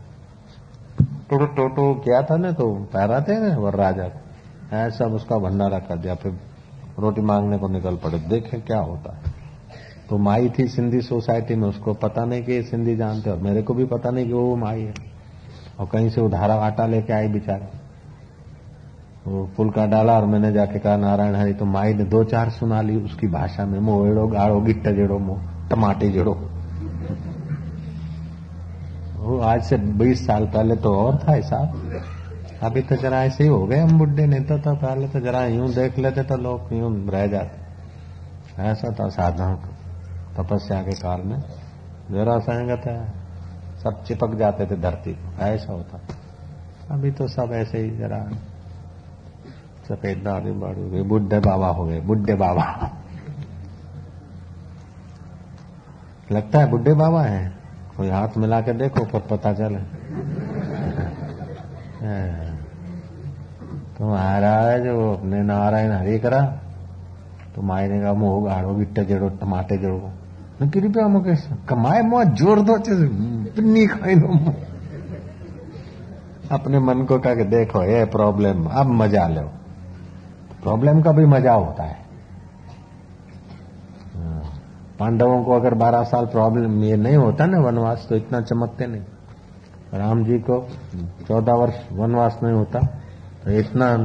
S2: टोटो टोटो, किया था ना तो पैरा थे ना वर राजा को। ऐसा उसका भंडारा कर दिया, फिर रोटी मांगने को निकल पड़े। देखे क्या होता है। तो माई थी सिंधी सोसाइटी में, उसको पता नहीं कि सिंधी जानते और मेरे को भी पता नहीं कि वो माई है। और कहीं से उधारा आटा लेके आई बेचारा। वो फुलका डाला और मैंने जाके कहा, नारायण हरि तो माई ने दो चार सुना ली उसकी भाषा में मोड़ो गाड़ो गिट्ट जेड़ो मो टमाटे जेड़ो। वो आज से 20 साल पहले तो और था ऐसा। अभी तो जरा ऐसे ही हो गए हम बुढ़े नहीं तो, तो पहले तो जरा यूँ देख लेते तो लोग यूँ रह जाते। ऐसा था साधना। तपस्या के काल में जरा संगत है सब चिपक जाते थे धरती को ऐसा होता। अभी तो सब ऐसे ही जरा। सफ़ेद दादी बाड़ू गए बुढ़े बाबा हो गए बुढ़े बाबा। लगता है बुढ़े बाबा है। कोई हाथ मिला के देखो, पर पता चले। तो महाराज, वो अपने नारायण हरे करा। तो माए ने कहा, मोह गाड़ो गिट्टे जड़ो, टमाटे जड़ो कृपया मुकेश कमाए मुआ ज़ोर दो पिन्नी खाई दो अपने मन को कहा कि देखो, ये प्रॉब्लम अब मज़ा लो। प्रॉब्लम का भी मज़ा होता है। पांडवों को अगर बारह साल प्रॉब्लम ये नहीं होता ना वनवास तो इतना चमकते नहीं। राम जी को चौदह वर्ष वनवास नहीं होता तो इतना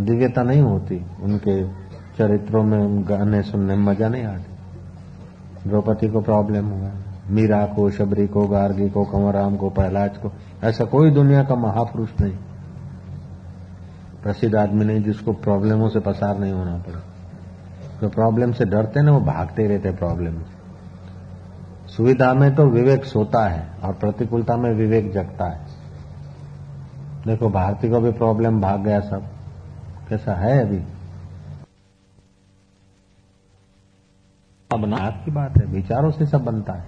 S2: दिव्यता नहीं होती उनके चरित्रों में गाने सुनने में मज़ा नहीं आती। द्रौपदी को प्रॉब्लम हुआ, मीरा को, शबरी को, गार्गी को कंवराम को, पहलाज को, ऐसा कोई दुनिया का महापुरुष नहीं। प्रसिद्ध आदमी नहीं जिसको प्रॉब्लमों से पसार नहीं होना पड़ा। जो प्रॉब्लम से डरते ना, वो भागते रहते प्रॉब्लम से। सुविधा में तो विवेक सोता है और प्रतिकूलता में विवेक जगता है। देखो, भारती को भी प्रॉब्लम भाग गया सब। कैसा है अभी? अब नाथ की बात है, विचारों से सब बनता है।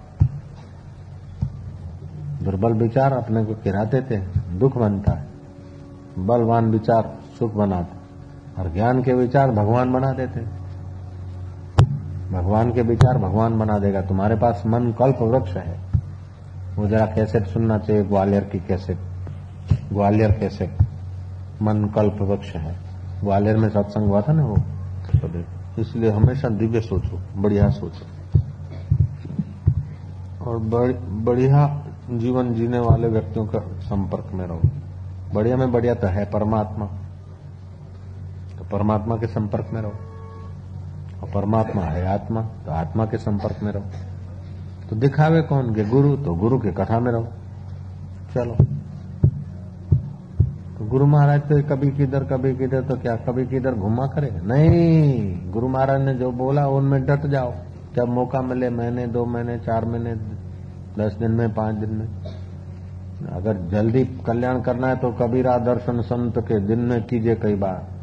S2: दुर्बल विचार अपने को गिराते थे दुख बनता है। बलवान विचार सुख बनाते और ज्ञान के विचार भगवान बना देते भगवान के विचार भगवान बना देगा। तुम्हारे पास मन कल्प वृक्ष है। वो जरा कैसेट सुनना चाहिए, ग्वालियर की कैसेट। ग्वालियर कैसेट। मन कल्प वृक्ष है। ग्वालियर में सत्संग हुआ था ना वो? इसलिए हमेशा दिव्य सोचो, बढ़िया सोचो। और बढ़िया जीवन जीने वाले व्यक्तियों का संपर्क में रहो। बढ़िया में बढ़िया तो है परमात्मा। तो परमात्मा के संपर्क में रहो। और परमात्मा है आत्मा तो आत्मा के संपर्क में रहो। तो दिखावे कौन के? गुरु तो गुरु के कथा में रहो। चलो। तो गुरु महाराज तो कभी किधर कभी किधर तो क्या कभी किधर घुमा करे? नहीं। गुरु महाराज ने जो बोला उनमें डट जाओ। जब मौका मिले, महीने, दो महीने, चार महीने, दस दिन में, पाँच दिन में। अगर जल्दी कल्याण करना है तो कबीरा दर्शन संत के दिन में कीजिए कई बार।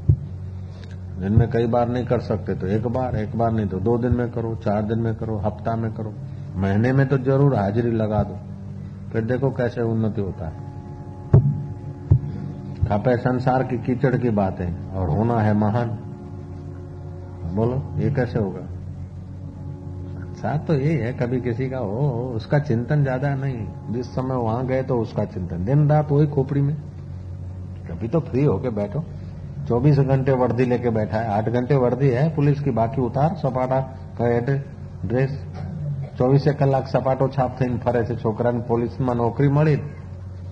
S2: दिन में कई बार नहीं कर सकते तो एक बार एक बार नहीं तो दो दिन में करो, चार दिन में करो, हफ़्ता में करो। महीने में तो ज़रूर हाजिरी लगा दो। फिर देखो कैसे उन्नति होता है। खपे संसार की कीचड़ की बातें, और होना है महान। बोलो, ये कैसे होगा? साथ तो यही है, कभी किसी का हो, उसका चिंतन ज़्यादा नहीं। जिस समय वहाँ गए तो उसका चिंतन। दिन रात वही खोपड़ी में। कभी तो फ्री होके बैठो। चौबीस घंटे वर्दी लेके बैठा है आठ घंटे वर्दी है पुलिस की बाकी उतार सपाटा करेट ड्रेस ચોવીસે કલાક સપાટો છાપ થઈને ફરે છે છોકરાને પોલીસમાં નોકરી મળી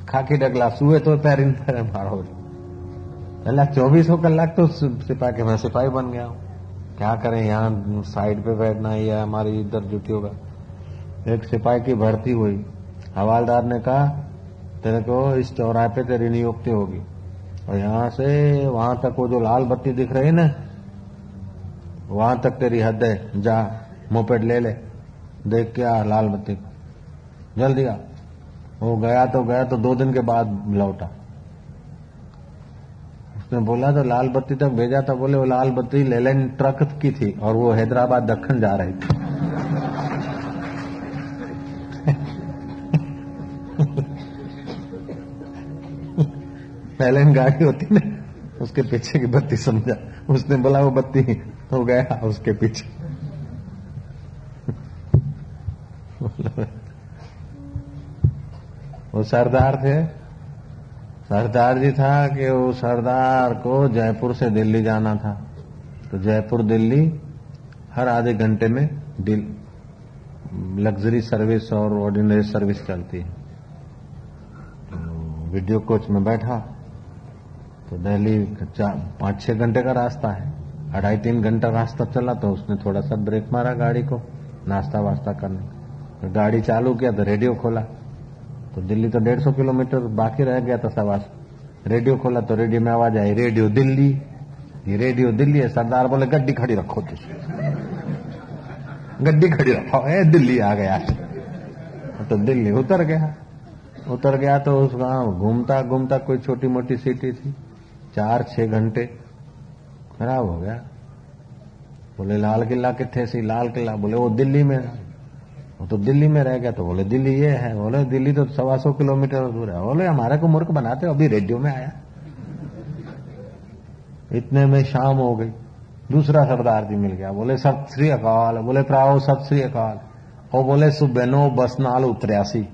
S2: ખાખી ડગલા સુએ તો પહેરીને ફરે મારો पहला चौबीसों कलाक तो सिपाही के मैं सिपाही बन गया हूं क्या करें यहाँ साइड पे बैठना ही है हमारी इधर ड्यूटी होगा एक सिपाही की भर्ती हुई हवालदार ने कहा तेरे को इस चौराहे पे तेरी नियुक्ति होगी और यहाँ से वहाँ तक वो जो लाल बत्ती दिख रही ना, वहाँ तक तेरी हद है, जा मोपेड ले ले, देख के आ लाल बत्ती। को जल्दी आ। वो गया तो गया तो दो दिन के बाद लौटा। उसने बोला तो लाल बत्ती तक भेजा था। बोले, वो लाल बत्ती लेलेन ट्रक की थी और वो हैदराबाद दखन जा रही थी। लेलेन गाड़ी होती ना, उसके पीछे की बत्ती समझा। उसने बोला, वो बत्ती तो गया, उसके पीछे। वो सरदार थे। सरदार जी था कि वो सरदार को जयपुर से दिल्ली जाना था। तो जयपुर, दिल्ली, हर आधे घंटे में लग्जरी सर्विस और ऑर्डिनरी सर्विस चलती है। तो वीडियो कोच में बैठा। तो दिल्ली पाँच छह घंटे का रास्ता है। अढ़ाई तीन घंटा रास्ता चला तो उसने थोड़ा सा ब्रेक मारा गाड़ी को नाश्ता वास्ता करने तो गाड़ी चालू किया तो रेडियो खोला। तो दिल्ली तो डेढ़ सौ किलोमीटर बाकी रह गया था सवास रेडियो खोला तो रेडियो में आवाज़ आई, रेडियो दिल्ली, ये रेडियो दिल्ली है। सरदार बोले, गड्डी खड़ी रखो तुम गड्डी खड़ी रखो। ए, दिल्ली आ गया। तो दिल्ली उतर गया। उतर गया तो उस गाँव घूमता घूमता कोई छोटी मोटी सिटी थी। चार छह घंटे खराब हो गया। बोले, लाल किला कितने सी? लाल किला। बोले, वो दिल्ली में वो तो दिल्ली में रह गया। तो बोले, दिल्ली ये है। बोले, दिल्ली तो सवा सौ किलोमीटर दूर है। बोले, हमारे को मूर्ख बनाते हो? अभी रेडियो में आया। इतने में शाम हो गई। दूसरा सरदार जी मिल गया। बोले सत श्री अकाल। बोले, प्राओ सत श्री अकाल। और बोले, सुबेनो बसनाल उतरियासी।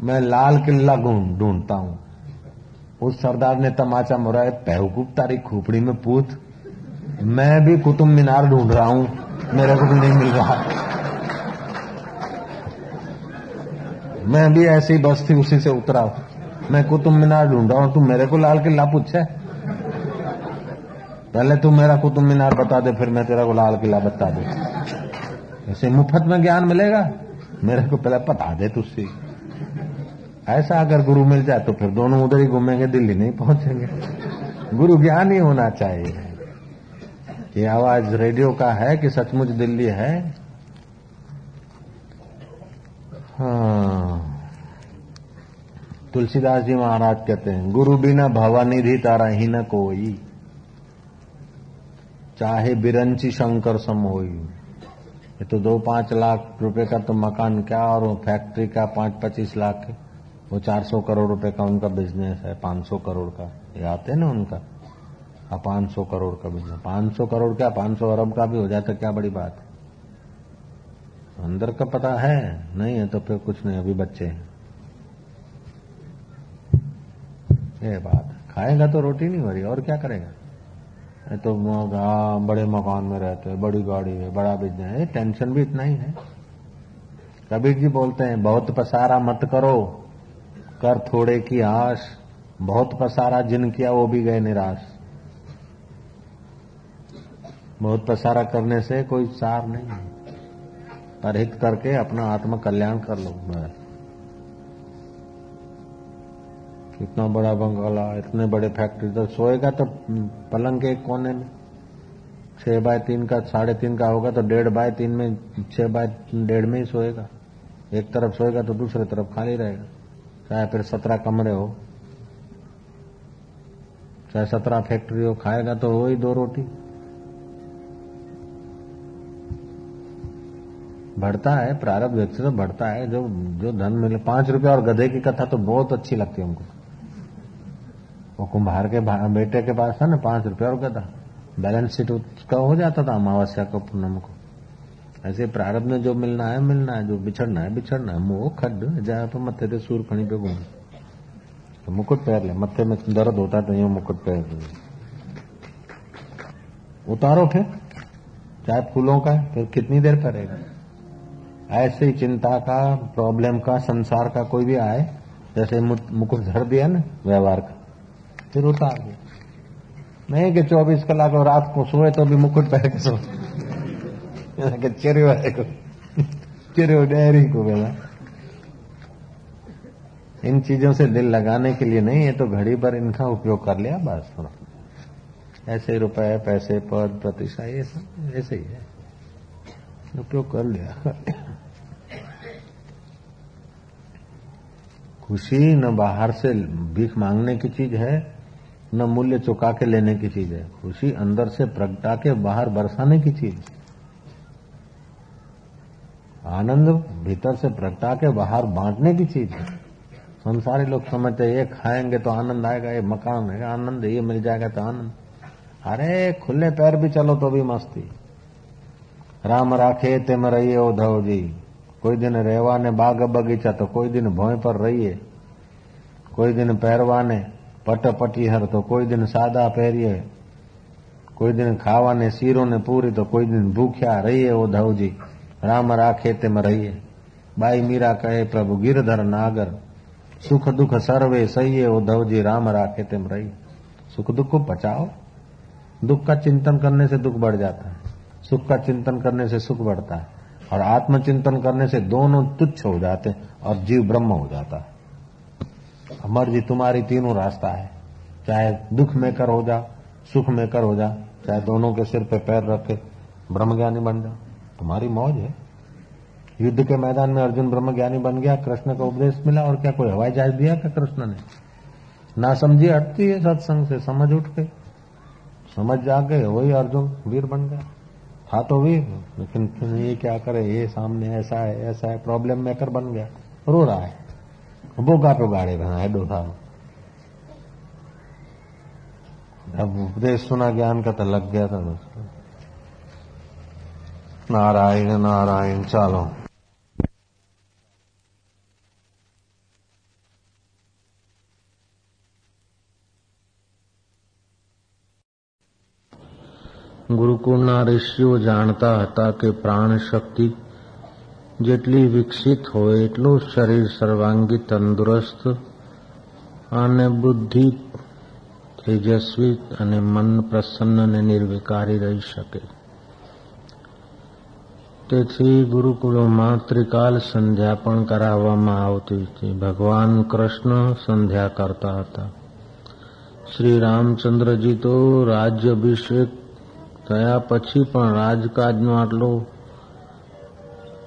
S2: मैं लाल किला ढूंढता हूँ। उस सरदार ने तमाचा मुराए बेवकूफ़ तारी खोपड़ी में पूछ मैं भी कुतुब मीनार ढूंढ रहा हूँ, मेरे को भी नहीं मिल रहा। मैं भी ऐसी बस थी उसी से उतरा। मैं कुतुब मीनार ढूंढ रहा हूँ, तू मेरे को लाल किला पूछे पहले तू मेरा कुतुब मीनार बता दे, फिर मैं तेरा को लाल किला बता दे। ऐसे मुफ़्त में ज्ञान मिलेगा? मेरे को पहले बता दे तुझसे। ऐसा अगर गुरु मिल जाए तो फिर दोनों उधर ही घूमेंगे, दिल्ली नहीं पहुँचेंगे। गुरु ज्ञान ही होना चाहिए। ये आवाज़ रेडियो का है कि सचमुच दिल्ली है? हाँ। तुलसीदास जी महाराज कहते हैं, गुरु बिना भवानिधि तारा ही न कोई। चाहे बिरंची शंकर सम हो ये तो दो पाँच लाख रुपए का तो मकान, क्या और फैक्ट्री का पाँच पच्चीस लाख वो चार सौ करोड़ रुपए का उनका बिज़नेस है, पाँच सौ करोड़ का। ये आते हैं ना उनका। पाँच सौ करोड़ का बिज़नेस पाँच सौ करोड़ क्या? पाँच सौ अरब का भी हो जाता क्या बड़ी बात? है अंदर का पता है। नहीं है तो फिर कुछ नहीं, अभी बच्चे हैं। ये बात। खाएगा तो रोटी नहीं हो रही और क्या करेगा? तो बड़े मकान में रहते हैं, बड़ी गाड़ी है, बड़ा बिज़नेस है। टेंशन भी इतना ही है। कबीर जी बोलते हैं, बहुत पसारा मत करो। कर थोड़े की आश, बहुत पसारा जिन किया वो भी गए निराश। बहुत पसारा करने से कोई सार नहीं है। पर हित करके अपना आत्म कल्याण कर लो मैं। कितना बड़ा बंगाला इतने बड़े फैक्ट्री तो सोएगा तो पलंग के कोने में। छह बाय तीन का, साढ़े तीन का होगा तो डेढ़ बाय तीन में, छह बाय डेढ़ में ही सोएगा। एक तरफ़ सोएगा तो दूसरे तरफ़ खाली रहेगा। चाहे फिर सत्रह कमरे हो, चाहे सत्रह फैक्ट्री हो, खाएगा तो हो ही दो रोटी। बढ़ता है, प्रारब्ध व्यक्ति तो बढ़ता है, जो जो धन मिले। पाँच रुपया और गधे की कथा तो बहुत अच्छी लगती है उनको वो कुंभार के बेटे के पास था ना, पाँच रुपया और गधा। बैलेंस शीट उसका हो जाता था, अमावस्या को पूनम को। ऐसे प्रारब्ध में जो मिलना है मिलना है, जो बिछड़ना है बिछड़ना है। मुँह खड जाए तो मत्थे ते सूर खड़ी पे घूम। तो मुकुट पहन ले, मत्थे में दर्द होता है तो यूँ मुकुट पहन उतारो फिर, चाहे फूलों का फिर कितनी देर पड़ेगा ऐसे ही चिंता का प्रॉब्लम का, संसार का कोई भी आए, जैसे मुकुट धर दिया ना, व्यवहार का, फिर उतार दिया। नहीं कि 24 कलाक और रात को सोए तो भी मुकुट पहन के सो चेरियो चेरियो डेयरी को इन चीज़ों से दिल लगाने के लिए नहीं है तो घड़ी पर इनका उपयोग कर लिया बस थोड़ा ऐसे रुपए, पैसे पद प्रतिष्ठा ये सब, ऐसे ही है। उपयोग कर लिया। खुशी न बाहर से भीख मांगने की चीज़ है, न मूल्य चुका के लेने की चीज़ है। खुशी अंदर से प्रगटा के बाहर बरसाने की चीज़। आनंद भीतर से प्रगटा के बाहर बांटने की चीज़ है। संसारी लोग समझते ये खाएँगे तो आनंद आएगा, ये मकान है, आनंद ये मिल जाएगा तो आनंद। अरे, खुले पैर भी चलो तो भी मस्ती। राम राखे, तेम रहिए उद्धव जी। कोई दिन रेवा ने बाग बगीचा तो कोई दिन भोए पर रहिए। कोई दिन पहरवाने पट पटीहर तो कोई दिन सादा पहरिए कोई दिन खावाने सीरो ने पूरी तो कोई दिन भूख्या रहिए उद्धव जी। राम तेम रहिए बाई मीरा कहे, प्रभु, गिरधर नागर सुख दुख सर्वे सही उद्धव जी राम राखे तेम रहिए सुख दुख को बचाओ दुख का चिंतन करने से दुख बढ़ जाता है। सुख का चिंतन करने से सुख बढ़ता है। और आत्मचिंतन करने से दोनों तुच्छ हो जाते और जीव ब्रह्म हो जाता है। मर्ज़ी तुम्हारी तीनों रास्ता है। चाहे दुख में कर हो जा सुख में कर हो जा चाहे दोनों के सिर पे पैर रख ब्रह्म ज्ञानी बन जा तुम्हारी मौज है। युद्ध के मैदान में अर्जुन ब्रह्म ज्ञानी बन गया, कृष्ण का उपदेश मिला और क्या कोई हवाई जहाज़ दिया क्या कृष्ण ने? ना समझी हटती है सत्संग से, समझ उठ गई। समझ जा गए, वही अर्जुन वीर बन गया। था तो वीर, लेकिन ये क्या करे, ये सामने ऐसा है ऐसा है प्रॉब्लम मेकर बन गया। रो रहा है। बोगा पे गाड़े बना है डोसा अब उपदेश सुना, ज्ञान का तो लग गया था। दोस्तों नारायण नारायण चलो ગુરુકુળના ઋષિઓ જાણતા હતા કે પ્રાણ શક્તિ જેટલી વિકસિત હોય એટલું શરીર સર્વાંગી તંદુરસ્ત અને બુદ્ધિ તેજસ્વી અને મન પ્રસન્ન અને નિર્વિકારી રહી શકે તેથી ગુરુકુળોમાં ત્રિકાલ સંધ્યા પણ કરાવવામાં આવતી હતી. ભગવાન કૃષ્ણ સંધ્યા કરતા હતા. શ્રી રામચંદ્રજી તો રાજ્યાભિષેક થયા પછી પણ રાજકાજનો આટલો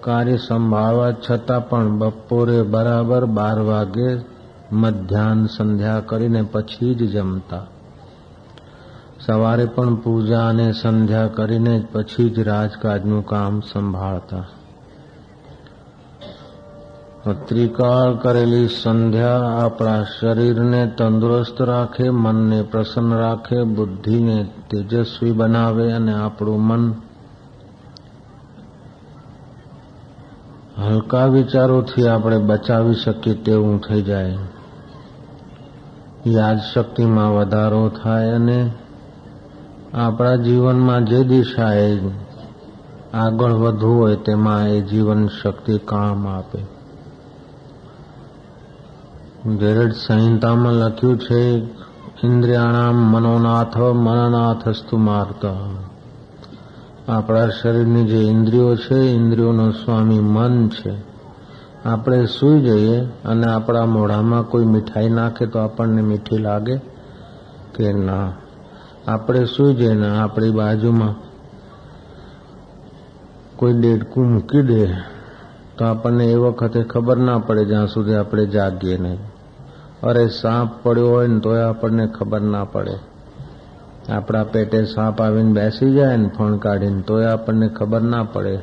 S2: કાર્ય સંભાળવા છતાં પણ બપોરે બરાબર બાર વાગે મધ્યાહન સંધ્યા કરીને પછી જ જમતા. સવારે પણ પૂજા અને સંધ્યા કરીને પછી જ રાજકાજનું કામ સંભાળતા. ત્રિકાળ કરેલી સંધ્યા આપણા શરીરને તંદુરસ્ત રાખે, મનને પ્રસન્ન રાખે, બુદ્ધિને તેજસ્વી બનાવે અને આપણું મન હલકા વિચારોથી આપણે બચાવી શકીએ તેવું થઈ જાય. યાદશક્તિમાં વધારો થાય અને આપણા જીવનમાં જે દિશાએ આગળ વધવું હોય તેમાં એ જીવન શક્તિ કામ આપે. ગેરડ સંહિતામાં લખ્યું છે, ઇન્દ્રિયાણામ મનોનાથ, મનનાથસ્તુ મારતા આપણા શરીરની જે ઇન્દ્રિયો છે, ઇન્દ્રિયોનો સ્વામી મન છે. આપણે સૂઈ જઈએ અને આપણા મોઢામાં કોઈ મીઠાઈ નાખે તો આપણને મીઠી લાગે કે ના? આપણે સુઈ જઈએ ને આપણી બાજુમાં કોઈ દેડકું મૂકી દે, તો આપણને એ વખતે ખબર ના પડે જ્યાં સુધી આપણે જાગીએ નહીં. અરે સાપ પડ્યો હોય ને તોય આપણને ખબર ના પડે. આપણા પેટે સાપ આવીને બેસી જાય ને ફોન કાઢીને, તોય આપણને ખબર ના પડે.